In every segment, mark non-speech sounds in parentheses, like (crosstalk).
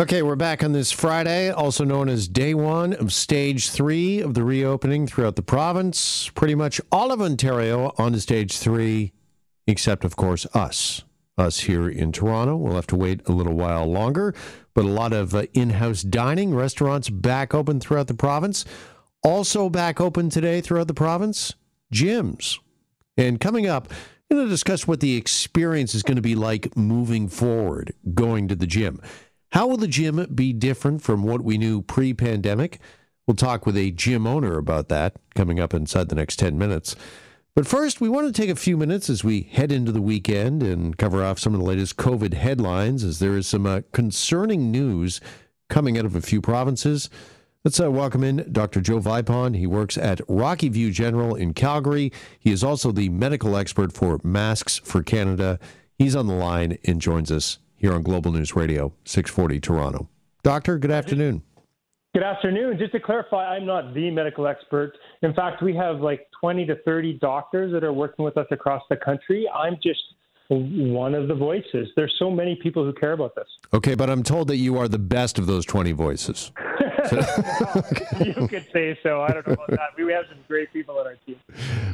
Okay, we're back on this Friday, also known as day one of stage three of the reopening throughout the province. Pretty much all of Ontario on to stage three, except, of course, us. Us here in Toronto. We'll have to wait a little while longer, but a lot of uh, in house dining, restaurants back open throughout the province. Also back open today throughout the province, gyms. And coming up, I'm going to discuss what the experience is going to be like moving forward, going to the gym. How will the gym be different from what we knew pre pandemic? We'll talk with a gym owner about that coming up inside the next 10 minutes. But first, we want to take a few minutes as we head into the weekend and cover off some of the latest COVID headlines, as there is some uh, concerning news coming out of a few provinces. Let's uh, welcome in Dr. Joe Vipond. He works at Rocky View General in Calgary. He is also the medical expert for Masks for Canada. He's on the line and joins us here on Global News Radio, 640 Toronto. Doctor, good afternoon. Good afternoon. Just to clarify, I'm not the medical expert. In fact, we have like 20 to 30 doctors that are working with us across the country. I'm just one of the voices. There's so many people who care about this. Okay, but I'm told that you are the best of those 20 voices. (laughs) (laughs) you could say so. I don't know about that. We have some great people on our team.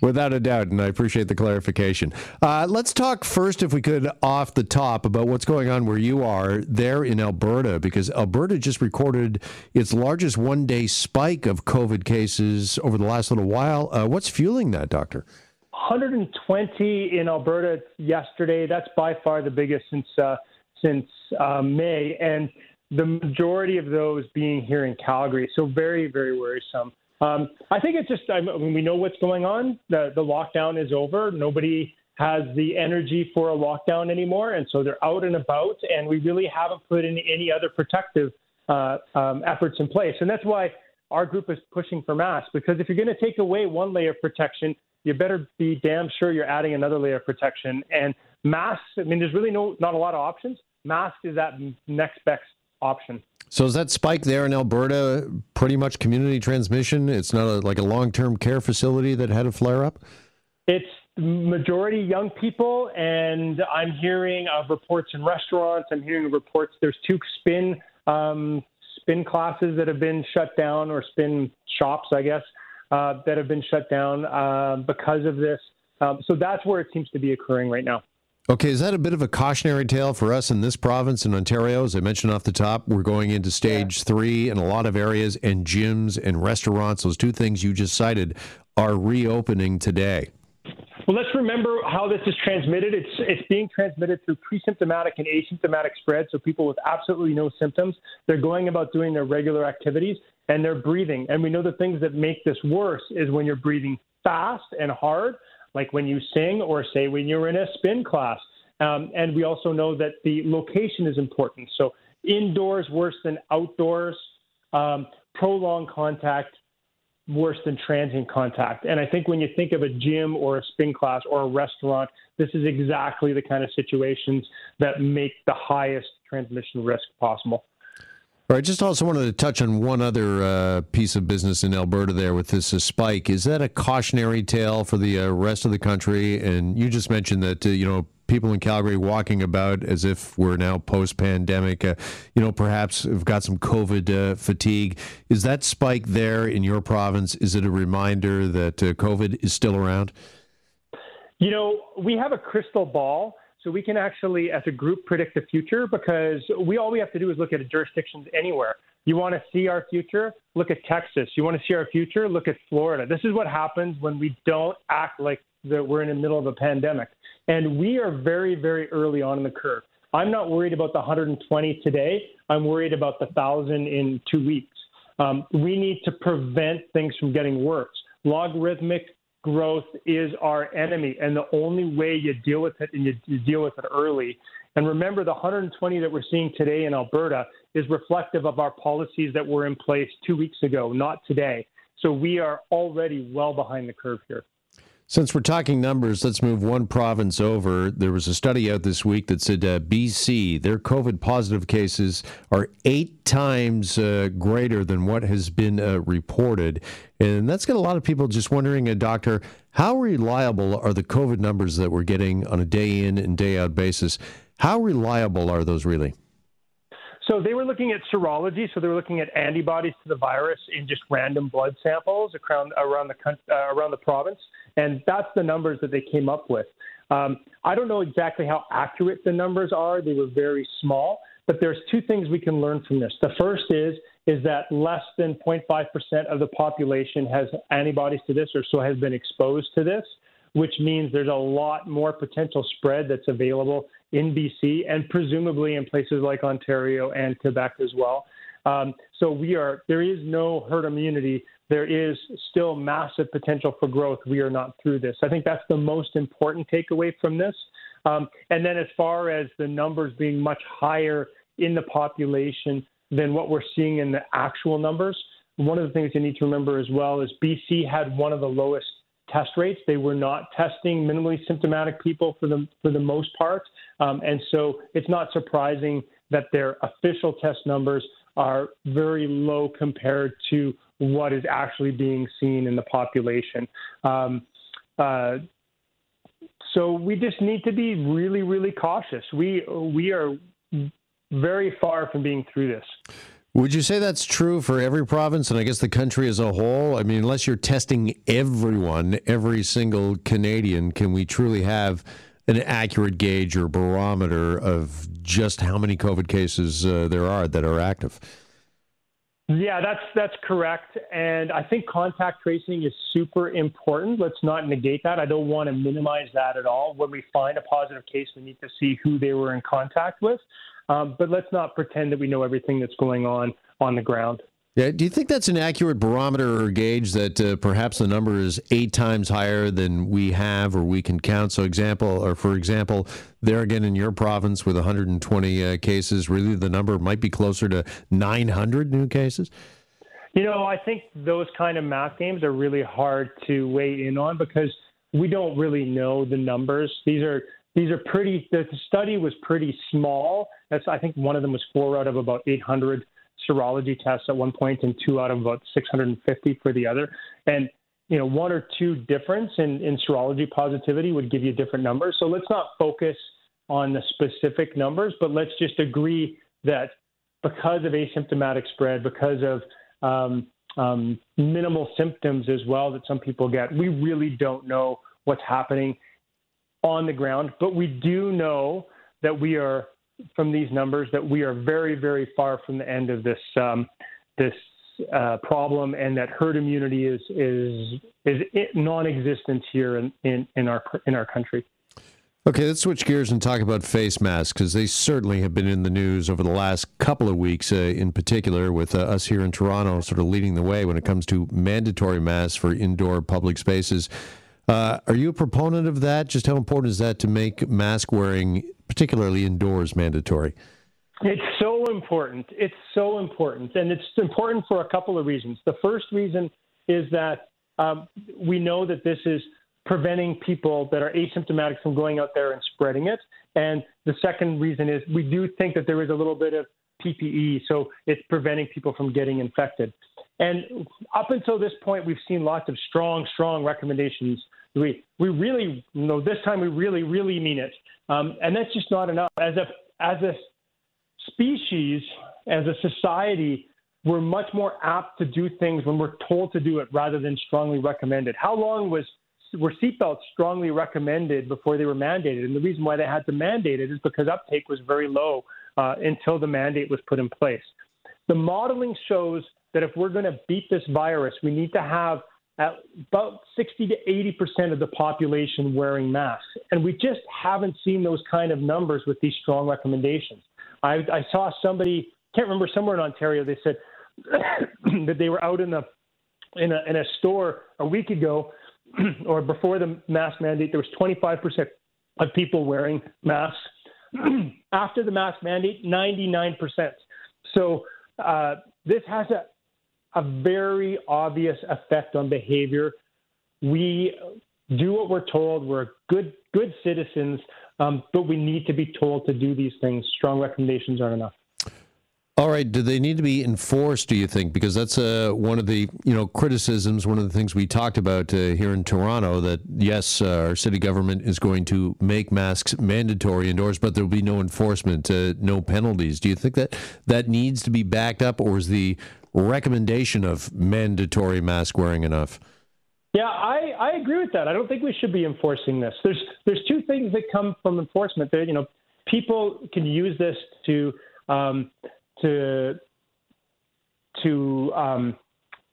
Without a doubt, and I appreciate the clarification. Uh, let's talk first, if we could, off the top about what's going on where you are there in Alberta, because Alberta just recorded its largest one day spike of COVID cases over the last little while. Uh, what's fueling that, Doctor? 120 in Alberta yesterday. That's by far the biggest since uh, since uh, May, and the majority of those being here in Calgary. So very, very worrisome. Um, I think it's just I mean, we know what's going on. The the lockdown is over. Nobody has the energy for a lockdown anymore, and so they're out and about. And we really haven't put in any other protective uh, um, efforts in place. And that's why our group is pushing for masks. Because if you're going to take away one layer of protection, you better be damn sure you're adding another layer of protection. And masks. I mean, there's really no not a lot of options. Mask is that next best option. So is that spike there in Alberta pretty much community transmission? It's not a, like a long-term care facility that had a flare-up. It's majority young people, and I'm hearing of reports in restaurants. I'm hearing reports. There's two spin um, spin classes that have been shut down, or spin shops, I guess, uh, that have been shut down uh, because of this. Um, so that's where it seems to be occurring right now. Okay, is that a bit of a cautionary tale for us in this province in Ontario? As I mentioned off the top, we're going into stage yeah. three in a lot of areas, and gyms and restaurants, those two things you just cited, are reopening today. Well, let's remember how this is transmitted. It's it's being transmitted through pre-symptomatic and asymptomatic spread. So people with absolutely no symptoms, they're going about doing their regular activities and they're breathing. And we know the things that make this worse is when you're breathing fast and hard like when you sing or say when you're in a spin class. Um, and we also know that the location is important. So indoors worse than outdoors, um, prolonged contact worse than transient contact. And I think when you think of a gym or a spin class or a restaurant, this is exactly the kind of situations that make the highest transmission risk possible. All right, just also wanted to touch on one other uh, piece of business in Alberta there with this uh, spike. Is that a cautionary tale for the uh, rest of the country? And you just mentioned that, uh, you know, people in Calgary walking about as if we're now post pandemic, uh, you know, perhaps have got some COVID uh, fatigue. Is that spike there in your province? Is it a reminder that COVID is still around? You know, we have a crystal ball so we can actually, as a group, predict the future because we all we have to do is look at jurisdictions anywhere. You want to see our future? Look at Texas. You want to see our future? Look at Florida. This is what happens when we don't act like that we're in the middle of a pandemic. And we are very, very early on in the curve. I'm not worried about the 120 today. I'm worried about the 1,000 in two weeks. Um, we need to prevent things from getting worse. Logarithmic growth is our enemy. And the only way you deal with it and you, you, deal with it early. And remember, the 120 that we're seeing today in Alberta is reflective of our policies that were in place two weeks ago, not today. So we are already well behind the curve here. Since we're talking numbers, let's move one province over. There was a study out this week that said uh, BC, their COVID positive cases are eight times uh, greater than what has been uh, reported. And that's got a lot of people just wondering, uh, Doctor, how reliable are the COVID numbers that we're getting on a day in and day out basis? How reliable are those really? So they were looking at serology. So they were looking at antibodies to the virus in just random blood samples around around the uh, around the province, and that's the numbers that they came up with. Um, I don't know exactly how accurate the numbers are. They were very small, but there's two things we can learn from this. The first is is that less than 0.5% of the population has antibodies to this or so has been exposed to this, which means there's a lot more potential spread that's available in BC and presumably in places like Ontario and Quebec as well. Um, so we are there is no herd immunity. There is still massive potential for growth. We are not through this. I think that's the most important takeaway from this. Um, and then as far as the numbers being much higher in the population than what we're seeing in the actual numbers, one of the things you need to remember as well is BC had one of the lowest test rates. They were not testing minimally symptomatic people for the for the most part, um, and so it's not surprising that their official test numbers are very low compared to what is actually being seen in the population. Um, uh, so we just need to be really, really cautious. We we are very far from being through this. Would you say that's true for every province and I guess the country as a whole? I mean, unless you're testing everyone, every single Canadian, can we truly have an accurate gauge or barometer of just how many COVID cases uh, there are that are active? Yeah, that's that's correct, and I think contact tracing is super important. Let's not negate that. I don't want to minimize that at all. When we find a positive case, we need to see who they were in contact with, um, but let's not pretend that we know everything that's going on on the ground. Yeah, do you think that's an accurate barometer or gauge that uh, perhaps the number is eight times higher than we have or we can count? So, example, or for example, there again in your province with 120 uh, cases, really the number might be closer to 900 new cases. You know, I think those kind of math games are really hard to weigh in on because we don't really know the numbers. These are these are pretty. The study was pretty small. That's I think one of them was four out of about 800 serology tests at one point and two out of about 650 for the other. And you know, one or two difference in, in serology positivity would give you different numbers. So let's not focus on the specific numbers, but let's just agree that because of asymptomatic spread, because of um, um, minimal symptoms as well that some people get, we really don't know what's happening on the ground. But we do know that we are from these numbers that we are very, very far from the end of this um, this uh, problem, and that herd immunity is is is non-existent here in, in, in our in our country. Okay, let's switch gears and talk about face masks because they certainly have been in the news over the last couple of weeks, uh, in particular, with uh, us here in Toronto sort of leading the way when it comes to mandatory masks for indoor public spaces. Uh, are you a proponent of that? Just how important is that to make mask wearing, particularly indoors, mandatory? It's so important. It's so important. And it's important for a couple of reasons. The first reason is that um, we know that this is preventing people that are asymptomatic from going out there and spreading it. And the second reason is we do think that there is a little bit of PPE, so it's preventing people from getting infected. And up until this point, we've seen lots of strong, strong recommendations. We we really, you know, this time we really, really mean it. Um, and that's just not enough. As a as a species, as a society, we're much more apt to do things when we're told to do it rather than strongly recommended. How long was were seatbelts strongly recommended before they were mandated? And the reason why they had to mandate it is because uptake was very low uh, until the mandate was put in place. The modeling shows that if we're going to beat this virus, we need to have about 60 to 80 percent of the population wearing masks, and we just haven't seen those kind of numbers with these strong recommendations. I, I saw somebody, can't remember somewhere in Ontario, they said (coughs) that they were out in the in a in a store a week ago (coughs) or before the mask mandate, there was 25 percent of people wearing masks. (coughs) After the mask mandate, 99 percent. So uh, this has a a very obvious effect on behavior. We do what we're told. We're good good citizens, um, but we need to be told to do these things. Strong recommendations aren't enough. All right. Do they need to be enforced? Do you think? Because that's uh, one of the you know criticisms. One of the things we talked about uh, here in Toronto. That yes, uh, our city government is going to make masks mandatory indoors, but there will be no enforcement, uh, no penalties. Do you think that that needs to be backed up, or is the recommendation of mandatory mask wearing enough? Yeah, I, I agree with that. I don't think we should be enforcing this. There's there's two things that come from enforcement. That you know, people can use this to um, to to um,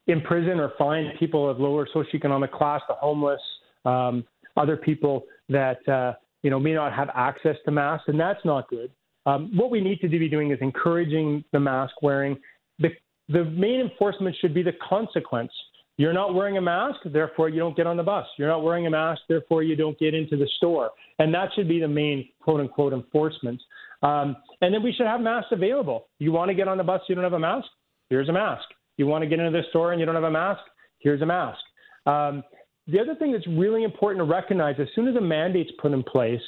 imprison or fine people of lower socioeconomic class, the homeless, um, other people that uh, you know may not have access to masks, and that's not good. Um, what we need to be doing is encouraging the mask wearing. The the main enforcement should be the consequence. You're not wearing a mask, therefore you don't get on the bus. You're not wearing a mask, therefore you don't get into the store. And that should be the main quote unquote enforcement. Um, and then we should have masks available. You want to get on the bus, you don't have a mask? Here's a mask. You want to get into the store and you don't have a mask? Here's a mask. Um, the other thing that's really important to recognize as soon as a mandate's put in place,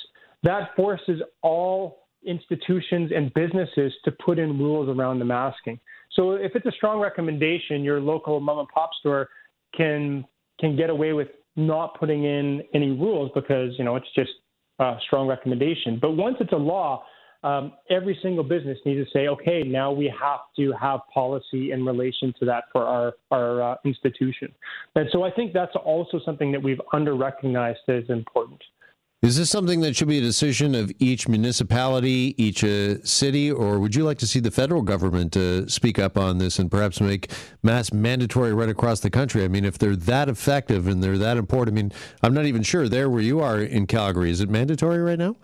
that forces all institutions and businesses to put in rules around the masking. So if it's a strong recommendation, your local mom and pop store can can get away with not putting in any rules because you know it's just a strong recommendation. But once it's a law, um, every single business needs to say, okay, now we have to have policy in relation to that for our our uh, institution. And so I think that's also something that we've under recognized as important. Is this something that should be a decision of each municipality, each uh, city, or would you like to see the federal government uh, speak up on this and perhaps make mass mandatory right across the country? I mean, if they're that effective and they're that important, I mean, I'm not even sure there where you are in Calgary, is it mandatory right now?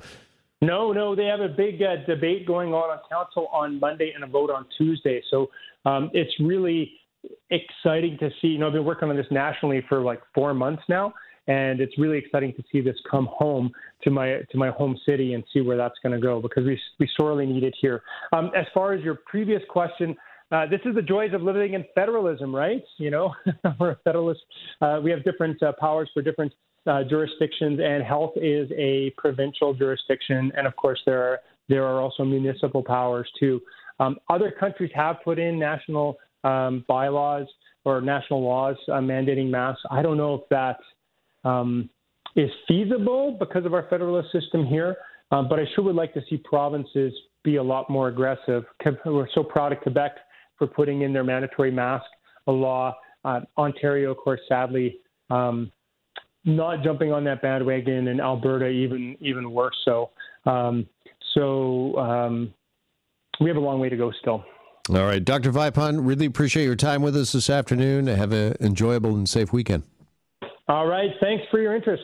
No, no, they have a big uh, debate going on on council on Monday and a vote on Tuesday. So um, it's really exciting to see. You know, I've been working on this nationally for like four months now, and it's really exciting to see this come home to my to my home city and see where that's going to go because we we sorely need it here. Um, as far as your previous question. Uh, this is the joys of living in federalism, right? You know, (laughs) we're a federalist. Uh, we have different uh, powers for different uh, jurisdictions, and health is a provincial jurisdiction, and of course there are there are also municipal powers too. Um, other countries have put in national um, bylaws or national laws uh, mandating masks. I don't know if that um, is feasible because of our federalist system here, uh, but I sure would like to see provinces be a lot more aggressive. We're so proud of Quebec for putting in their mandatory mask law. Uh, Ontario, of course, sadly, um, not jumping on that bandwagon, and Alberta even even worse so. Um, so um, we have a long way to go still. All right, Dr. Vipond, really appreciate your time with us this afternoon. Have an enjoyable and safe weekend. All right, thanks for your interest.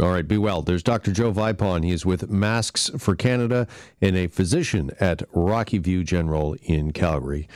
All right, be well. There's Dr. Joe Vipond. He is with Masks for Canada and a physician at Rocky View General in Calgary.